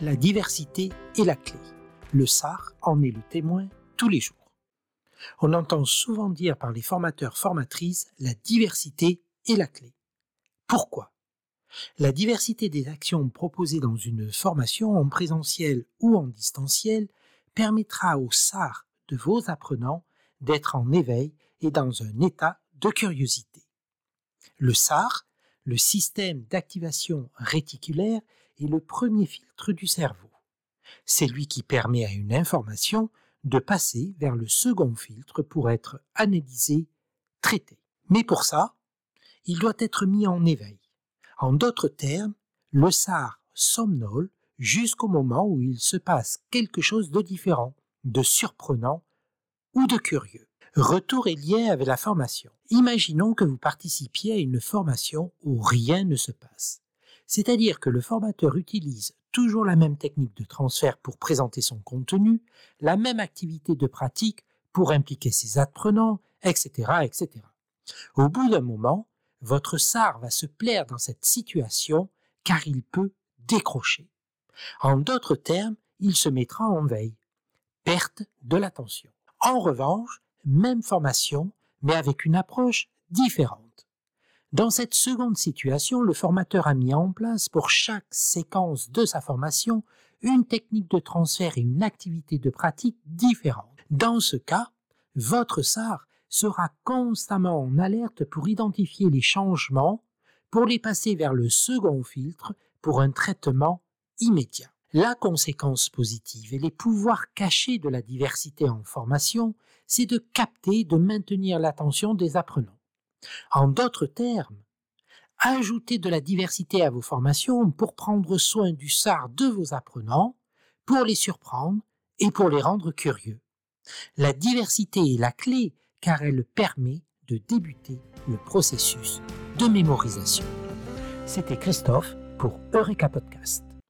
la diversité est la clé. Le SAR en est le témoin tous les jours. On entend souvent dire par les formateurs formatrices la diversité est la clé. Pourquoi? La diversité des actions proposées dans une formation en présentiel ou en distanciel permettra au SAR de vos apprenants d'être en éveil et dans un état de curiosité. Le SAR, le système d'activation réticulaire, est le premier filtre du cerveau. C'est lui qui permet à une information de passer vers le second filtre pour être analysé, traité. Mais pour ça, il doit être mis en éveil. En d'autres termes, le SAR somnole jusqu'au moment où il se passe quelque chose de différent, de surprenant ou de curieux. Retour et lien avec la formation. Imaginons que vous participiez à une formation où rien ne se passe. C'est-à-dire que le formateur utilise toujours la même technique de transfert pour présenter son contenu, la même activité de pratique pour impliquer ses apprenants, etc., etc. Au bout d'un moment, votre SAR va se plaire dans cette situation car il peut décrocher. En d'autres termes, il se mettra en veille. Perte de l'attention. En revanche, même formation, mais avec une approche différente. Dans cette seconde situation, le formateur a mis en place pour chaque séquence de sa formation une technique de transfert et une activité de pratique différente. Dans ce cas, votre SAR sera constamment en alerte pour identifier les changements, pour les passer vers le second filtre pour un traitement immédiat. La conséquence positive et les pouvoirs cachés de la diversité en formation, c'est de capter de maintenir l'attention des apprenants. En d'autres termes, ajoutez de la diversité à vos formations pour prendre soin du SAR de vos apprenants, pour les surprendre et pour les rendre curieux. La diversité est la clé car elle permet de débuter le processus de mémorisation. C'était Christophe pour Eureka Podcast.